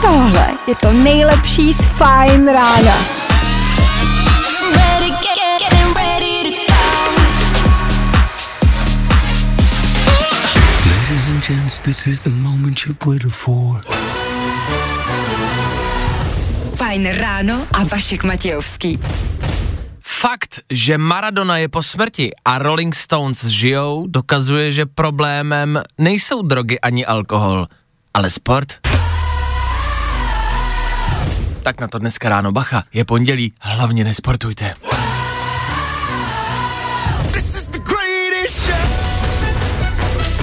Tohle je to nejlepší z Fine rána. Ladies and gents, this is the moment you've waited for. Fajn ráno a Vašek Matějovský. Fakt, že Maradona je po smrti a Rolling Stones žijou, dokazuje, že problémem nejsou drogy ani alkohol, ale sport. Tak na to dneska ráno bacha, je pondělí, hlavně nesportujte.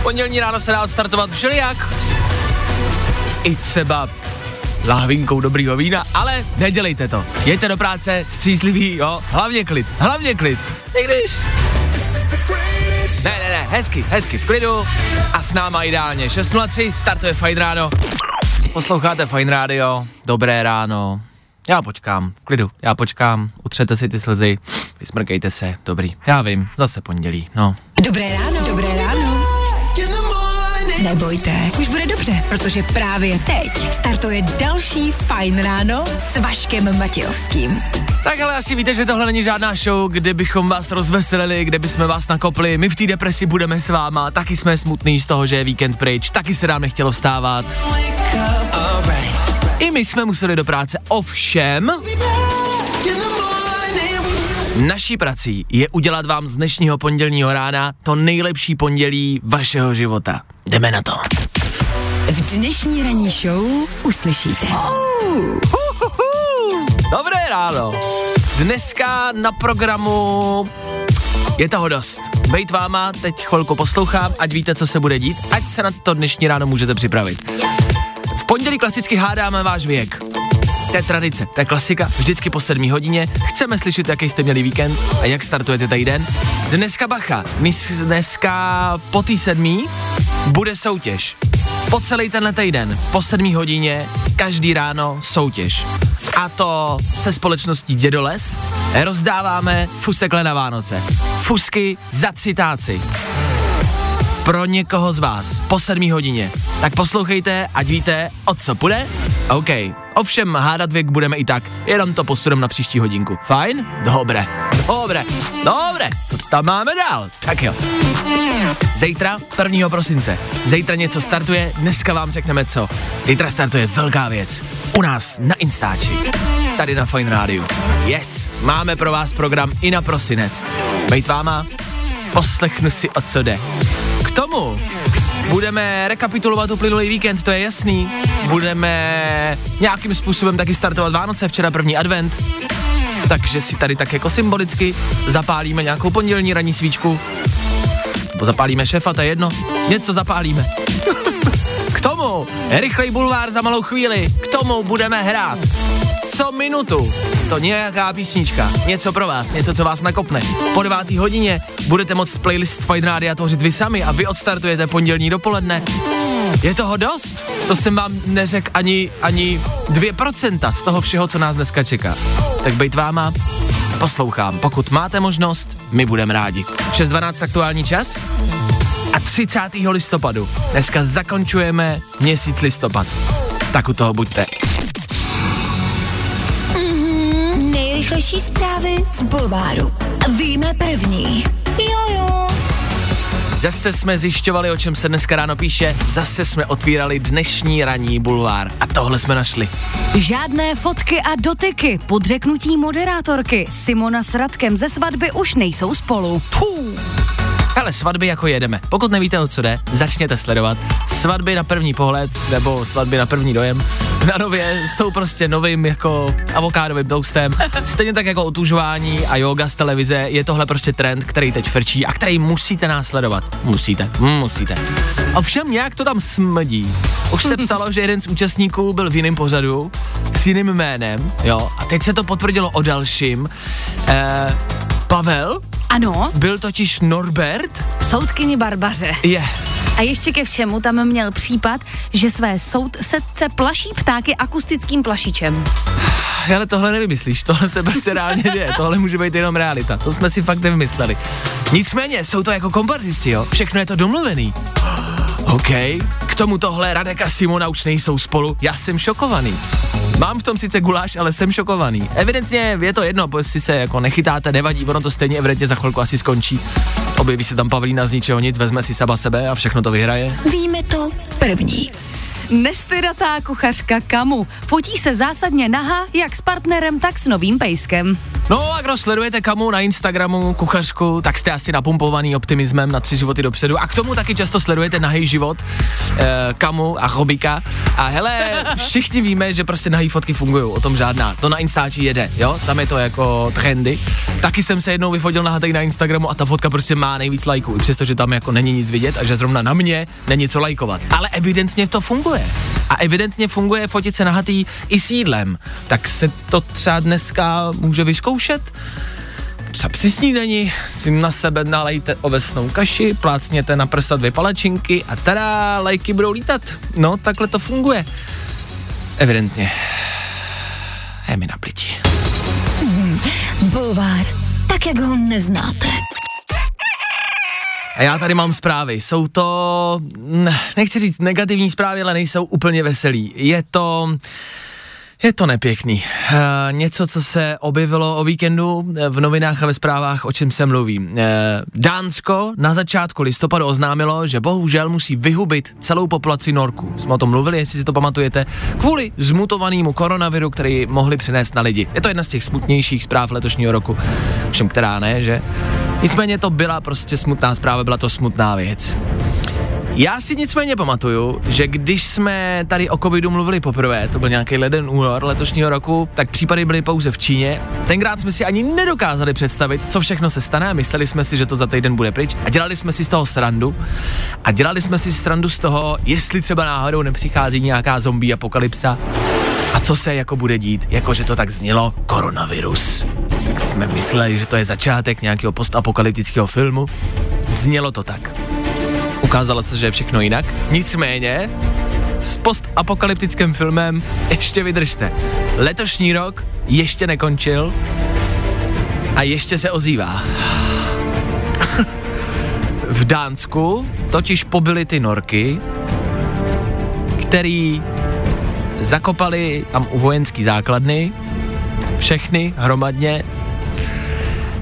Pondělní ráno se dá odstartovat všelijak. I třeba lahvinkou dobrýho vína, ale nedělejte to. Jděte do práce, střízlivý, jo, hlavně klid, hlavně klid. I když... Ne, ne, ne, hezky, hezky, v klidu a s náma ideálně. 6.03, startuje Fajn ráno. Posloucháte Fajn rádio, dobré ráno. Já počkám, v klidu, já počkám, utřete si ty slzy, vysmrkejte se, dobrý. Já vím, zase pondělí, no. Dobré ráno. Dobré ráno. Nebojte, už bude dobře, protože právě teď startuje další Fajn ráno s Vaškem Matějovským. Tak ale asi víte, že tohle není žádná show, kde bychom vás rozveselili, kde bychom vás nakopli. My v té depresi budeme s váma, taky jsme smutný z toho, že je víkend pryč, taky se nám nechtělo vstávat. I my jsme museli do práce, ovšem... Naší prací je udělat vám z dnešního pondělního rána to nejlepší pondělí vašeho života. Jdeme na to. V dnešní ranní show uslyšíte. Dobré ráno. Dneska na programu je toho dost. Bejt váma, teď chvilku poslouchám, ať víte, co se bude dít, ať se na to dnešní ráno můžete připravit. V pondělí klasicky hádáme váš věk. To je tradice, to je klasika, vždycky po 7 hodině. Chceme slyšet, jaký jste měli víkend a jak startujete týden. Dneska bacha, dnes- dneska po té sedmí bude soutěž. Po celý tenhle týden, po 7 hodině, každý ráno soutěž. A to se společností Dědoles rozdáváme fusekle na Vánoce. Fusky za citáci pro někoho z vás po 7 hodině. Tak poslouchejte, ať víte, o co půjde. OK. Ovšem hádat věk budeme i tak, jenom to posuneme na příští hodinku. Fajn? Dobré. Dobré. Dobré. Co tam máme dál? Tak jo. Zítra, 1. prosince. Zítra něco startuje, dneska vám řekneme co. Zítra startuje velká věc. U nás na Instači. Tady na Fine Radio. Yes, máme pro vás program i na prosinec. Bejt váma, poslechnu si, o co jde. Tomu budeme rekapitulovat uplynulý víkend, to je jasný. Budeme nějakým způsobem taky startovat Vánoce, včera první advent. Takže si tady tak jako symbolicky zapálíme nějakou pondělní ranní svíčku. Nebo zapálíme šefa, to je jedno. Něco zapálíme. K tomu rychlej bulvár za malou chvíli. K tomu budeme hrát. Co minutu. To nějaká písnička. Něco pro vás, něco, co vás nakopne. Po devátý hodině budete moct playlist Fine Rádia tvořit vy sami a vy odstartujete pondělní dopoledne. Je toho dost? To jsem vám neřekl ani, ani 2% z toho všeho, co nás dneska čeká. Tak bejt váma, poslouchám. Pokud máte možnost, my budeme rádi. 6.12 aktuální čas a 30. listopadu. Dneska zakončujeme měsíc listopad. Tak u toho buďte. Nejrychlejší zprávy z Bulváru. Víme první. Jojo. Zase jsme zjišťovali, o čem se dneska ráno píše, zase jsme otvírali dnešní ranní bulvár a tohle jsme našli. Žádné fotky a dotyky. Podřeknutí moderátorky. Simona s Radkem ze svatby už nejsou spolu. Puh. Ale svatby jako jedeme. Pokud nevíte, o co jde, začněte sledovat. Svatby na první pohled, nebo svatby na první dojem, na nově jsou prostě novým jako avokádovým toastem. Stejně tak jako otužování a yoga z televize, je tohle prostě trend, který teď frčí a který musíte následovat. Musíte, musíte. Ovšem nějak to tam smrdí. Už se psalo, že jeden z účastníků byl v jiném pořadu s jiným jménem, jo, a teď se to potvrdilo o dalším. Eh, Pavel Ano, byl totiž Norbert? soudkyni Barbaře. Je. A ještě ke všemu tam měl případ, že své soudsetce plaší ptáky akustickým plašičem. Ale tohle nevymyslíš, tohle se prostě reálně děje, tohle může být jenom realita, to jsme si fakt nevymysleli. Nicméně, jsou to jako komparzisti, jo? Všechno je to domluvený. OK, k tomu tohle Radek a Simona už nejsou spolu, já jsem šokovaný. Mám v tom sice guláš, ale jsem šokovaný. Evidentně je to jedno, jestli se jako nechytáte, nevadí, ono to stejně evidentně za chvilku asi skončí. Objeví se tam Pavlína z ničeho nic, vezme si sama sebe a všechno to vyhraje. Víme to první. Nestydatá kuchařka Kamu. Fotí se zásadně naha, jak s partnerem, tak s novým pejskem. No a kdo sledujete kamu na Instagramu, kuchařku, tak jste asi napumpovaný optimismem na tři životy dopředu. A k tomu taky často sledujete nahý život, eh, kamu a chobika. A hele, všichni víme, že prostě nahý fotky fungují, o tom žádná. To na Instači jede, jo, tam je to jako trendy. Taky jsem se jednou vyfotil nahatej na Instagramu a ta fotka prostě má nejvíc lajků, i přesto, že tam jako není nic vidět a že zrovna na mě není co lajkovat. Ale evidentně to funguje. A evidentně funguje fotit se nahatý i s jídlem. Tak se to třeba dneska může vyzkoušet. Třeba při snídani si na sebe nalejte ovesnou kaši, plácněte na prsa dvě palačinky a tada, lajky budou lítat. No, takhle to funguje. Evidentně. Je mi na pliti. Bulvár, tak jak ho neznáte. A já tady mám zprávy. Jsou to, ne- nechci říct negativní zprávy, ale nejsou úplně veselý. Je to, je to nepěkný. E, něco, co se objevilo o víkendu eh, v novinách a ve zprávách, o čem se mluví. E, Dánsko na začátku listopadu oznámilo, že bohužel musí vyhubit celou populaci norku. Jsme o tom mluvili, jestli si to pamatujete, kvůli zmutovanému koronaviru, který mohli přinést na lidi. Je to jedna z těch smutnějších zpráv letošního roku, všem která ne, že? Nicméně to byla prostě smutná zpráva, byla to smutná věc. Já si nicméně pamatuju, že když jsme tady o covidu mluvili poprvé, to byl nějaký leden únor letošního roku, tak případy byly pouze v Číně. Tenkrát jsme si ani nedokázali představit, co všechno se stane, mysleli jsme si, že to za týden bude pryč a dělali jsme si z toho srandu. A dělali jsme si srandu z toho, jestli třeba náhodou nepřichází nějaká zombie apokalypsa a co se jako bude dít, jako že to tak znělo, koronavirus. Tak jsme mysleli, že to je začátek nějakého postapokalyptického filmu. Znělo to tak. Ukázalo se, že je všechno jinak. Nicméně, s postapokalyptickým filmem ještě vydržte. Letošní rok ještě nekončil a ještě se ozývá. v Dánsku totiž pobyly ty norky, který zakopali tam u vojenský základny, všechny hromadně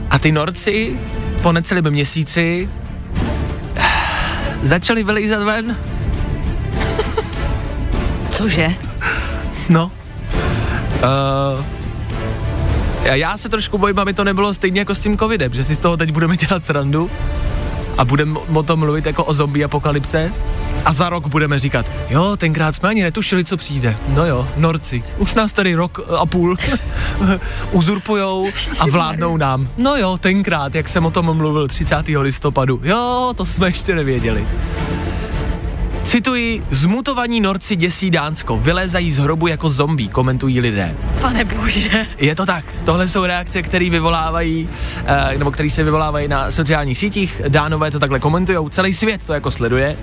a ty norci po necelém měsíci začali vylejzat ven. Cože? No. Uh, já se trošku bojím, aby to nebylo stejně jako s tím covidem, že si z toho teď budeme dělat srandu a budeme o tom mluvit jako o zombie apokalypse a za rok budeme říkat, jo, tenkrát jsme ani netušili, co přijde. No jo, norci, už nás tady rok a půl uzurpujou a vládnou nám. No jo, tenkrát, jak jsem o tom mluvil 30. listopadu. Jo, to jsme ještě nevěděli. Cituji, zmutovaní norci děsí Dánsko, vylézají z hrobu jako zombie, komentují lidé. Pane bože. Je to tak. Tohle jsou reakce, které vyvolávají, eh, nebo které se vyvolávají na sociálních sítích. Dánové to takhle komentují, celý svět to jako sleduje.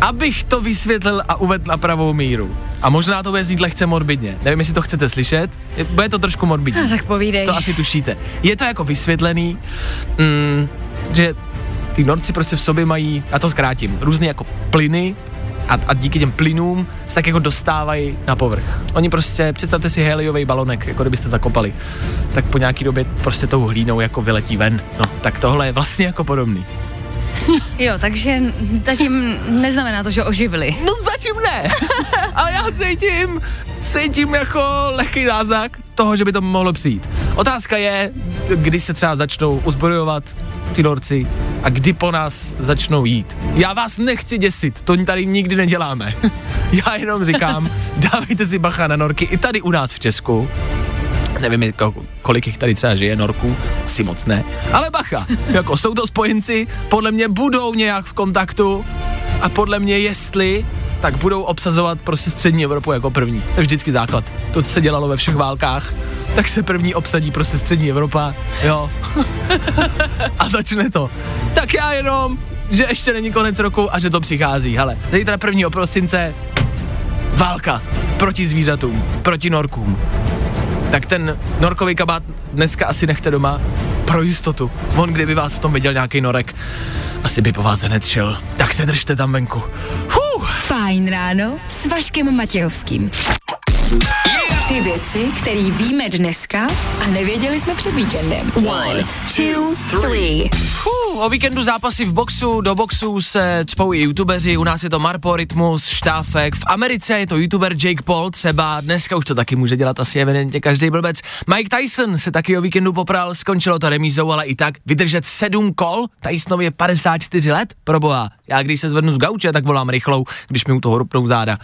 Abych to vysvětlil a uvedl na pravou míru. A možná to bude znít lehce morbidně. Nevím, jestli to chcete slyšet. Je- Bude to trošku morbidní. A tak povídej. To asi tušíte. Je to jako vysvětlený, mm, že ty norci prostě v sobě mají, a to zkrátím, různé jako plyny, a, a díky těm plynům se tak jako dostávají na povrch. Oni prostě, představte si heliový balonek, jako kdybyste zakopali, tak po nějaký době prostě tou hlínou jako vyletí ven. No, tak tohle je vlastně jako podobný. Jo, takže zatím neznamená to, že oživili. No zatím ne, ale já cítím, cítím jako lehký náznak toho, že by to mohlo přijít. Otázka je, kdy se třeba začnou uzbrojovat ty norci a kdy po nás začnou jít. Já vás nechci děsit, to tady nikdy neděláme. Já jenom říkám, dávejte si bacha na norky i tady u nás v Česku. Nevím, jako, kolik jich tady třeba žije, norků, asi moc ne. Ale bacha, jako jsou to spojenci, podle mě budou nějak v kontaktu a podle mě jestli, tak budou obsazovat prostě střední Evropu jako první. To je vždycky základ. To, co se dělalo ve všech válkách, tak se první obsadí prostě střední Evropa, jo. a začne to. Tak já jenom, že ještě není konec roku a že to přichází. Hele, zítra prvního prosince, válka proti zvířatům, proti norkům tak ten norkový kabát dneska asi nechte doma pro jistotu. On kdyby vás v tom viděl nějaký norek, asi by po vás netřel. Tak se držte tam venku. Fuh. Fajn ráno s Vaškem Matějovským. Tři věci, které víme dneska a nevěděli jsme před víkendem. One, two, three. Fuh, o víkendu zápasy v boxu, do boxu se cpou i youtubeři, u nás je to Marpo, Rytmus, Štáfek, v Americe je to youtuber Jake Paul třeba, dneska už to taky může dělat asi evidentně každý blbec. Mike Tyson se taky o víkendu popral, skončilo to remízou, ale i tak vydržet sedm kol, Tysonovi je 54 let, proboha. Já když se zvednu z gauče, tak volám rychlou, když mi u toho rupnou záda.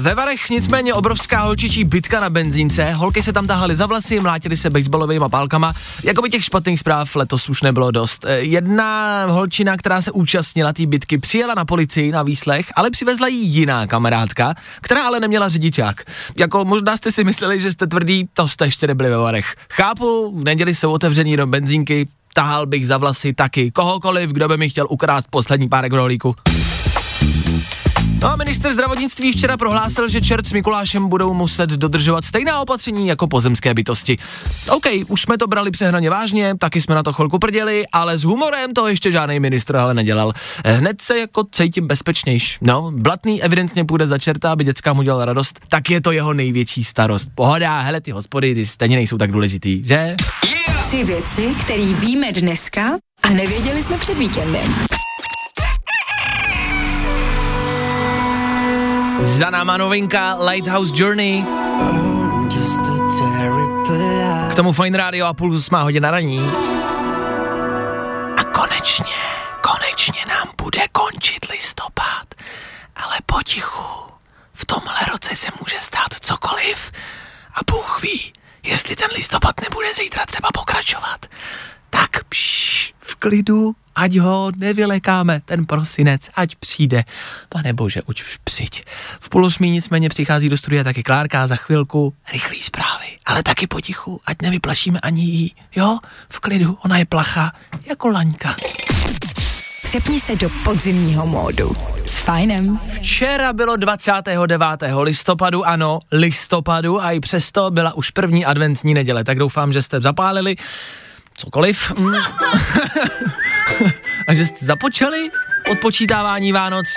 Ve Varech nicméně obrovská holčičí bitka na benzínce, holky se tam tahaly za vlasy, mlátily se baseballovými pálkama, jako by těch špatných zpráv letos už nebylo dost. Eh, Jedna holčina, která se účastnila té bitky, přijela na policii na výslech, ale přivezla jí jiná kamarádka, která ale neměla řidičák. Jako možná jste si mysleli, že jste tvrdí, to jste ještě nebyli ve Varech. Chápu, v neděli jsou otevřený do benzínky, tahal bych za vlasy taky kohokoliv, kdo by mi chtěl ukrást poslední párek rohlíku. No a minister zdravotnictví včera prohlásil, že čert s Mikulášem budou muset dodržovat stejná opatření jako pozemské bytosti. OK, už jsme to brali přehnaně vážně, taky jsme na to chvilku prděli, ale s humorem to ještě žádný ministr ale nedělal. Hned se jako cítím bezpečnějš. No, Blatný evidentně půjde za čerta, aby dětskám udělal radost, tak je to jeho největší starost. Pohoda, hele ty hospody, ty stejně nejsou tak důležitý, že? Tři věci, které víme dneska a nevěděli jsme před víkendem. Za náma novinka Lighthouse Journey. K tomu Fine Radio a půl má hodina raní. A konečně, konečně nám bude končit listopad. Ale potichu, v tomhle roce se může stát cokoliv. A Bůh ví, jestli ten listopad nebude zítra třeba pokračovat. Tak pš, v klidu, ať ho nevylekáme, ten prosinec, ať přijde. Pane bože, už přijď. V půl osmí nicméně přichází do studia taky Klárka za chvilku, rychlý zprávy, ale taky potichu, ať nevyplašíme ani jí. Jo, v klidu, ona je placha, jako laňka. Přepni se do podzimního módu. S fajnem. Včera bylo 29. listopadu, ano, listopadu a i přesto byla už první adventní neděle, tak doufám, že jste zapálili cokoliv. Mm. a že jste započali odpočítávání Vánoc.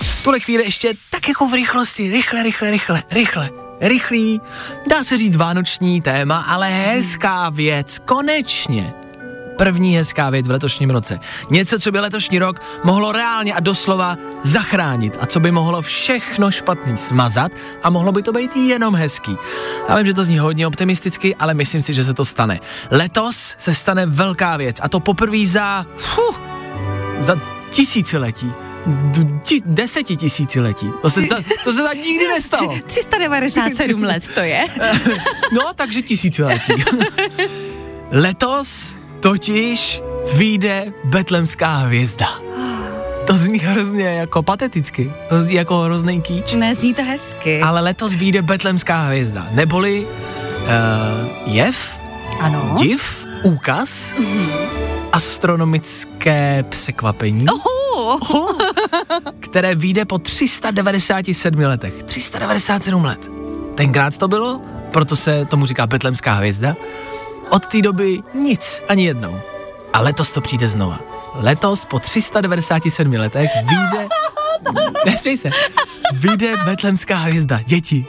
V tuhle chvíli ještě tak jako v rychlosti, rychle, rychle, rychle, rychle, rychlý, dá se říct vánoční téma, ale hezká věc, konečně. První hezká věc v letošním roce. Něco, co by letošní rok mohlo reálně a doslova zachránit a co by mohlo všechno špatný smazat a mohlo by to být jenom hezký. Já vím, že to zní hodně optimisticky, ale myslím si, že se to stane. Letos se stane velká věc a to poprvé za, fuh, za tisíciletí. D- ti, desetitisíciletí. To se, ta, to se tak nikdy nestalo. 397 let to je. No, takže tisíciletí. Letos totiž vyjde betlemská hvězda. To zní hrozně jako pateticky, to zní jako hrozný kýč. Nezní to hezky. Ale letos vyjde betlemská hvězda, neboli uh, jev, Ano. div, úkaz, astronomické překvapení, které vyjde po 397 letech. 397 let. Tenkrát to bylo, proto se tomu říká betlemská hvězda. Od té doby nic, ani jednou. A letos to přijde znova. Letos po 397 letech vyjde... Nesmej se. Vyjde betlemská hvězda. Děti.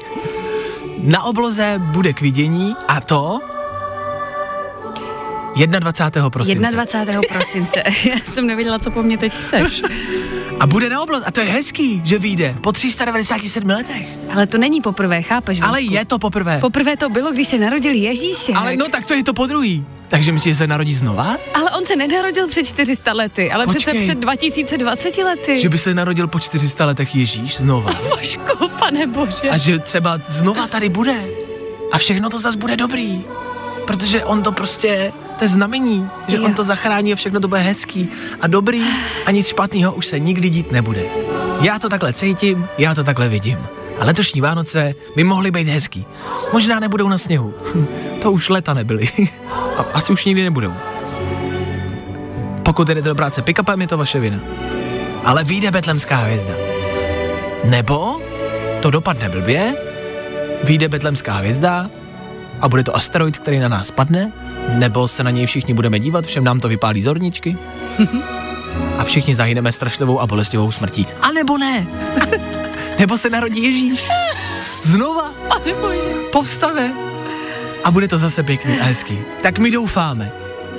Na obloze bude k vidění a to 21. prosince. 21. prosince. Já jsem nevěděla, co po mně teď chceš. A bude na obloze. A to je hezký, že vyjde po 397 letech. Ale to není poprvé, chápeš? Ale Vítku? je to poprvé. Poprvé to bylo, když se narodil Ježíšek. Ale no tak to je to po druhý. Takže myslíš, že se narodí znova? Ale on se nenarodil před 400 lety, ale Počkej. přece před 2020 lety. Že by se narodil po 400 letech Ježíš znova. Vašku, pane bože. A že třeba znova tady bude. A všechno to zas bude dobrý. Protože on to prostě, to je znamení, že Jo. on to zachrání a všechno to bude hezký a dobrý a nic špatného už se nikdy dít nebude. Já to takhle cítím, já to takhle vidím. A letošní Vánoce by mohly být hezký. Možná nebudou na sněhu. To už leta nebyly. A asi už nikdy nebudou. Pokud jdete do práce pick-upem, je to vaše vina. Ale vyjde betlemská hvězda. Nebo to dopadne blbě, vyjde betlemská hvězda a bude to asteroid, který na nás padne, nebo se na něj všichni budeme dívat, všem nám to vypálí zorničky a všichni zahyneme strašlivou a bolestivou smrtí. A nebo ne. nebo se narodí Ježíš. Znova. Povstane. A bude to zase pěkný a hezký. Tak my doufáme.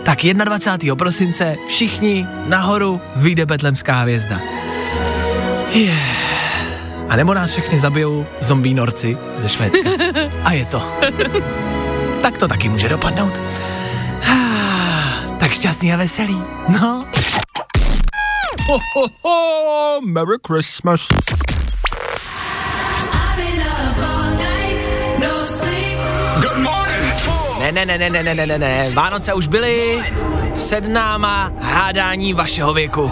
Tak 21. prosince všichni nahoru vyjde betlemská hvězda. Yeah. A nebo nás všechny zabijou zombí norci ze Švédska. A je to. Tak to taky může dopadnout. tak šťastný a veselý. No. Ho, ho, ho, Merry Christmas. Ne, ne, ne, ne, ne, ne, ne, ne, ne. Vánoce už byly, před náma hádání vašeho věku.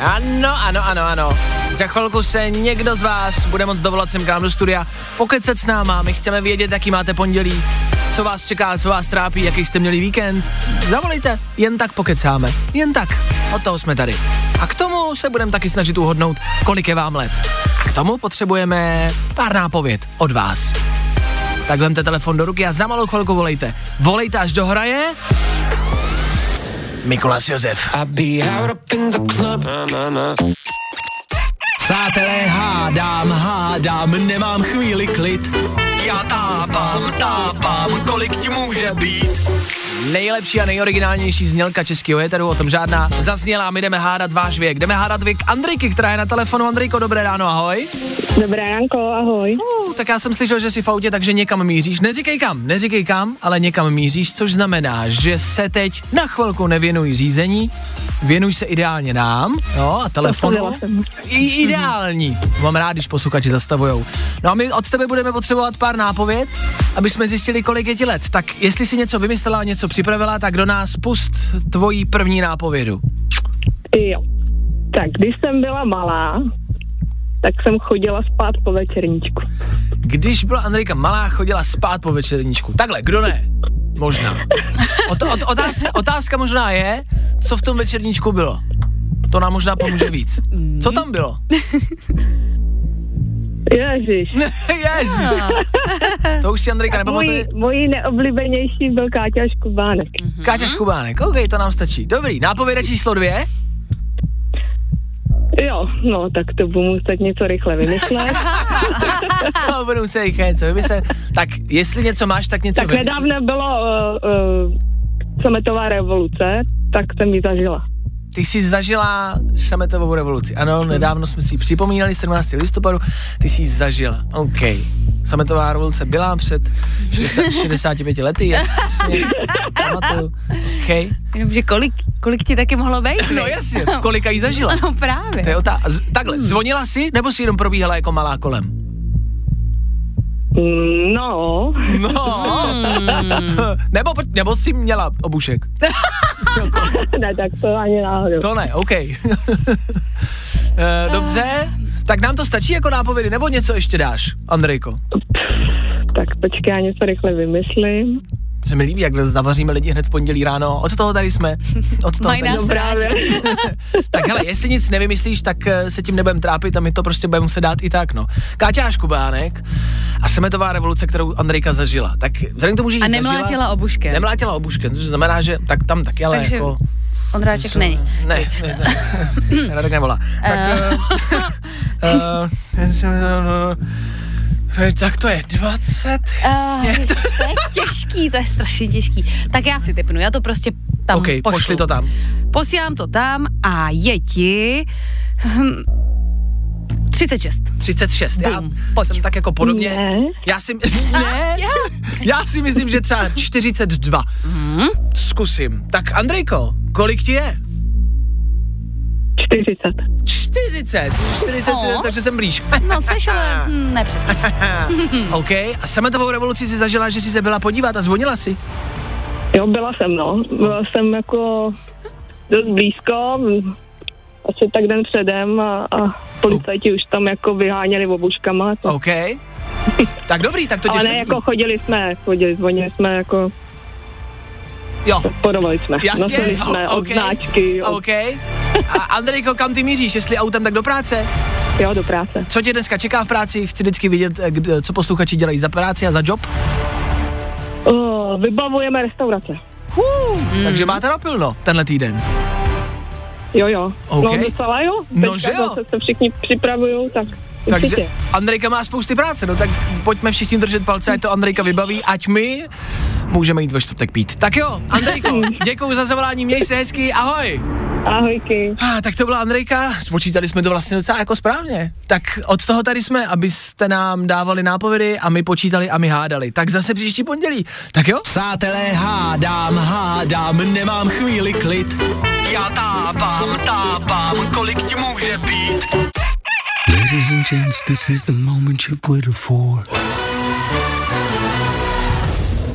Ano, ano, ano, ano. Za chvilku se někdo z vás bude moct dovolat sem k nám do studia, pokecat s náma, my chceme vědět, jaký máte pondělí, co vás čeká, co vás trápí, jaký jste měli víkend. Zavolejte, jen tak pokecáme, jen tak, od toho jsme tady. A k tomu se budeme taky snažit uhodnout, kolik je vám let. A k tomu potřebujeme pár nápověd od vás. Tak vemte telefon do ruky a za malou chvilku volejte. Volejte až do Mikulas Josef. Přátelé, hádám, hádám, nemám chvíli klid. Já tápám, tápám, kolik ti může být. Nejlepší a nejoriginálnější znělka českého éteru, o tom žádná. Zazněla, my jdeme hádat váš věk. Jdeme hádat věk Andrejky, která je na telefonu. Andrejko, dobré ráno, ahoj. Dobré ránko, ahoj. Uh, tak já jsem slyšel, že jsi v autě, takže někam míříš. Neříkej kam, neříkej kam, ale někam míříš, což znamená, že se teď na chvilku nevěnuj řízení, věnuj se ideálně nám, jo, a telefonu. I, ideální. Mám rád, když posluchači zastavujou. No a my od tebe budeme potřebovat pár nápověd, aby jsme zjistili, kolik je ti let. Tak jestli si něco vymyslela, něco připravila, tak do nás pust tvojí první nápovědu. Jo. Tak když jsem byla malá, tak jsem chodila spát po večerníčku. Když byla Andrejka malá, chodila spát po večerníčku. Takhle, kdo ne? Možná. Ot, ot, otázka, otázka možná je, co v tom večerníčku bylo. To nám možná pomůže víc. Co tam bylo? Ježiš. Ježiš. To už si Andrejka nepamatuje. můj neoblíbenější byl Káťa Škubánek. Káťa Škubánek, OK, to nám stačí. Dobrý, nápověda číslo dvě. Jo, no, tak to budu muset něco rychle vymyslet. To budu muset rychle něco vymyslet. Tak jestli něco máš, tak něco tak vymyslet. nedávno bylo uh, uh, sametová revoluce, tak jsem ji zažila. Ty jsi zažila šametovou revoluci. Ano, nedávno jsme si ji připomínali 17. listopadu. Ty jsi ji zažila. OK. Sametová revoluce byla před 60, 65 lety, jasně. Pamatuju. OK. Jenomže kolik, kolik ti taky mohlo být? No jasně, kolika jí zažila. No právě. To je otá- z- takhle, zvonila si, nebo si jenom probíhala jako malá kolem? No, No. nebo, pr- nebo jsi měla obušek? ne, tak to ani náhodou. To ne, OK. Eh, Dobře, tak nám to stačí jako nápovědy, nebo něco ještě dáš, Andrejko? Tak počkej, já něco rychle vymyslím. Se mi líbí, jak zavaříme lidi hned v pondělí ráno. Od toho tady jsme. Od toho Mají nás rádi. tak hele, jestli nic nevymyslíš, tak eh, se tím nebudem trápit a my to prostě budeme muset dát i tak, no. Káťa Škubánek a semetová revoluce, kterou Andrejka zažila. Tak vzhledem k tomu, že A zažila, nemlátila obuškem. Nemlátila obuškem, což znamená, že tak tam taky, ale Takže jako... Ondráček není. Ne, ne, ne Radek nevolá. Tak, uh, uh, tak to je 20, Uh, jasně. to je těžký, to je strašně těžký. Tak já si typnu, já to prostě tam OK, pošlu. pošli to tam. Posílám to tam a je ti... Hm, 36. 36. Já Bum, pojď. jsem tak jako podobně. Ne. Já si, ne, já si myslím, že třeba 42. Mhm. Zkusím. Tak Andrejko, kolik ti je? 40. 40. 40, Oh. takže jsem blíž. No seš, ale hm, ne přesně. OK, a sametovou revoluci si zažila, že jsi se byla podívat a zvonila si. Jo, byla jsem, no. Byla jsem jako dost blízko, asi tak den předem a, a policajti už tam jako vyháněli obuškama. To. OK. Tak dobrý, tak to tě Ale ne, jako chodili jsme, chodili, zvonili jsme, jako Jo, podovali jsme. Jasně, Nosili jsme o- od ok. značky. Od... OK. A Andrejko, kam ty míříš? Jestli autem, tak do práce? Jo, do práce. Co tě dneska čeká v práci? Chci vždycky vidět, eh, co posluchači dělají za práci a za job. Uh, vybavujeme restaurace. Hmm. Takže máte napilno tenhle týden. Jo, jo. OK. No docela jo. No, Teďka že jo. se všichni připravují, tak Takže určitě. Andrejka má spousty práce, no tak pojďme všichni držet palce, ať to Andrejka vybaví, ať my můžeme jít ve čtvrtek pít. Tak jo, Andrejko, děkuji za zavolání, měj se hezky, ahoj. Ahojky. Ah, tak to byla Andrejka, spočítali jsme to vlastně docela jako správně. Tak od toho tady jsme, abyste nám dávali nápovědy a my počítali a my hádali. Tak zase příští pondělí. Tak jo? Přátelé, hádám, hádám, nemám chvíli klid. Já tápám, tápám, kolik ti může být? Ladies and gents, this is the moment you've waited for.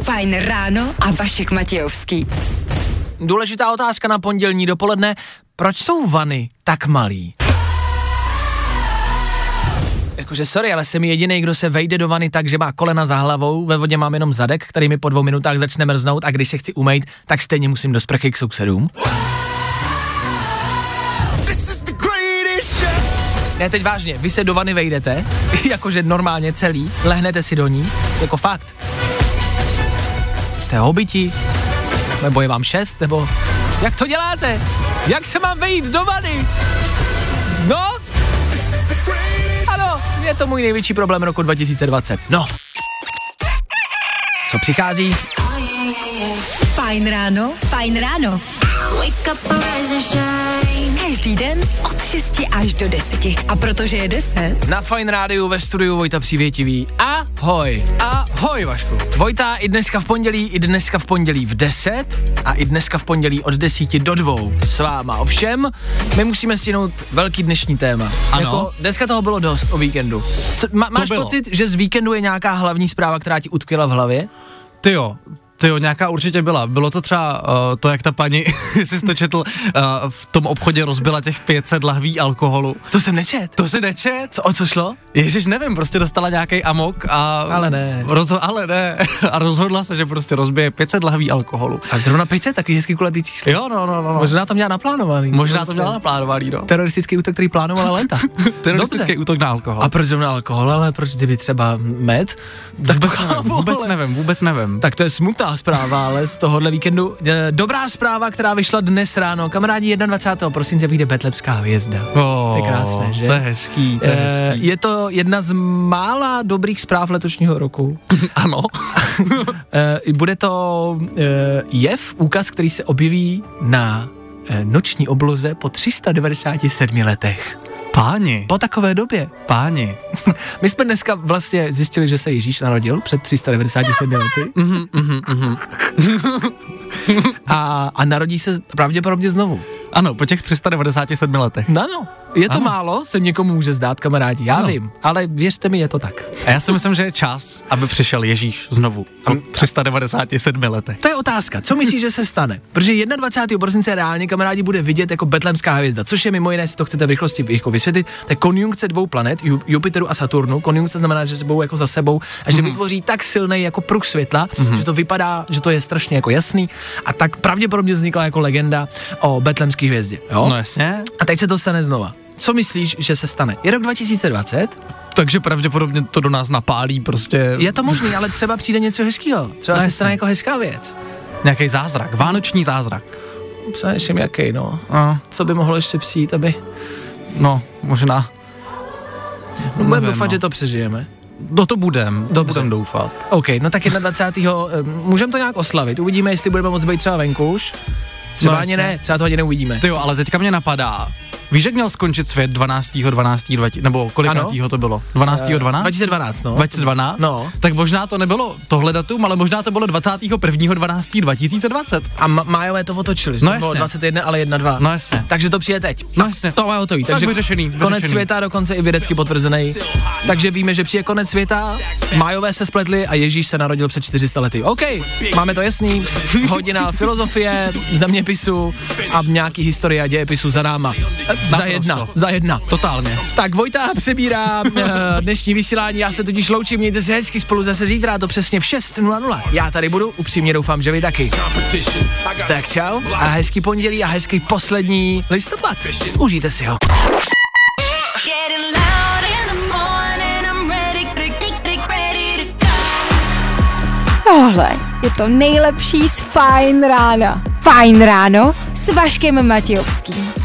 Fajn ráno a Vašek Matějovský. Důležitá otázka na pondělní dopoledne. Proč jsou vany tak malý? Jakože sorry, ale jsem jediný, kdo se vejde do vany tak, že má kolena za hlavou, ve vodě mám jenom zadek, který mi po dvou minutách začne mrznout a když se chci umýt, tak stejně musím do sprchy k sousedům. Ne, teď vážně, vy se do vany vejdete, jakože normálně celý, lehnete si do ní, jako fakt. Jste hobiti, nebo je vám šest, nebo jak to děláte? Jak se mám vejít do vany? No? Ano, je to můj největší problém roku 2020. No. Co přichází? Fajn ráno, fajn ráno. Každý den od 6 až do 10. A protože je 10, Na Fine Rádiu ve studiu Vojta Přívětivý. Ahoj. Ahoj, Vašku. Vojta i dneska v pondělí, i dneska v pondělí v 10 a i dneska v pondělí od 10 do 2 s váma. Ovšem, my musíme stihnout velký dnešní téma. Ano. Jako, dneska toho bylo dost o víkendu. Co, ma, máš pocit, že z víkendu je nějaká hlavní zpráva, která ti utkvěla v hlavě? Ty jo, ty jo, nějaká určitě byla. Bylo to třeba uh, to, jak ta paní, jestli jsi to četl, uh, v tom obchodě rozbila těch 500 lahví alkoholu. To jsem nečet. To si nečet? Co, o co šlo? Ježiš, nevím, prostě dostala nějaký amok a... Ale ne. Rozho- ale ne. A rozhodla se, že prostě rozbije 500 lahví alkoholu. A zrovna 500, taky hezký kulatý číslo. Jo, no, no, no. no. Možná to měla naplánovaný. Možná to měla naplánovaný, no. Teroristický útok, který plánovala léta. Teroristický Dobře. útok na alkohol. A proč zrovna alkohol, ale proč kdyby třeba med? Tak to vůbec nevím, chápu, vůbec nevím, vůbec nevím. Tak to je smutná zpráva, ale z tohohle víkendu. Eh, Dobrá zpráva, která vyšla dnes ráno. Kamarádi, 21. prosince vyjde Betlebská hvězda. Oh, to je krásné, že? To je hezký, to je Eh, hezký. je to jedna z mála dobrých zpráv letošního roku. Ano. Eh, Bude to jev, úkaz, který se objeví na noční obloze po 397 letech. Páni, Po takové době. páni. My jsme dneska vlastně zjistili, že se Ježíš narodil před 397 lety Mhm, mhm, mhm. a, a narodí se pravděpodobně znovu. Ano, po těch 397 letech. No, no. Je to Ano. málo, se někomu může zdát, kamarádi, já Ano. vím, ale věřte mi, je to tak. A já si myslím, že je čas, aby přišel Ježíš znovu. Po 397 letech. To je otázka, co myslíš, že se stane? Protože 21. prosince reálně kamarádi bude vidět jako betlemská hvězda, což je mimo jiné, jestli to chcete v rychlosti jako vysvětlit, to je konjunkce dvou planet, Ju- Jupiteru a Saturnu. Konjunkce znamená, že se budou jako za sebou a že vytvoří tak silný jako pruh světla, že to vypadá, že to je strašně jako jasný a tak pravděpodobně vznikla jako legenda o betlemské hvězdě. Jo? No jasně. A teď se to stane znova. Co myslíš, že se stane? Je rok 2020, Takže pravděpodobně to do nás napálí prostě je to možný, ale třeba přijde něco hezkého. Třeba No se stane jako hezká věc. nějaký zázrak, vánoční zázrak. Přemýšlím, jaký, no. No, Co by mohlo ještě přijít, aby... no možná. No, budeme doufat, no. že to přežijeme. No to budem, to Dobře. budem doufat. OK, no tak 21. můžeme to nějak oslavit. Uvidíme, jestli budeme moc být třeba venku už. Třeba No, ani ne, třeba to ani neuvidíme. Ty jo, ale teďka mě napadá. Víš, jak měl skončit svět 12. 12. 20, nebo kolikátýho to bylo? 12. 12. 2012, no. 2012? No. Tak možná to nebylo tohle datum, ale možná to bylo 21. 12. 2020. A ma- Májové to otočili, že No to bylo jasně. 21, ale 1, 2. No jasně. Takže to přijde teď. No jasně. To je hotový. Tak Takže vyřešený, konec vyřešený. světa dokonce i vědecky potvrzený. Takže víme, že přijde konec světa, Májové se spletli a Ježíš se narodil před 400 lety. OK, máme to jasný. Hodina filozofie, zeměpisu a nějaký historie a dějepisu za náma. Naprosto. Za jedna, za jedna, totálně. Tak Vojta přebírá eh, dnešní vysílání, já se totiž loučím, mějte se hezky spolu zase zítra, to přesně v 6.00. Já tady budu, upřímně doufám, že vy taky. Tak čau a hezký pondělí a hezký poslední listopad. Užijte si ho. Tohle je to nejlepší z Fajn rána. Fajn ráno s Vaškem Matějovským.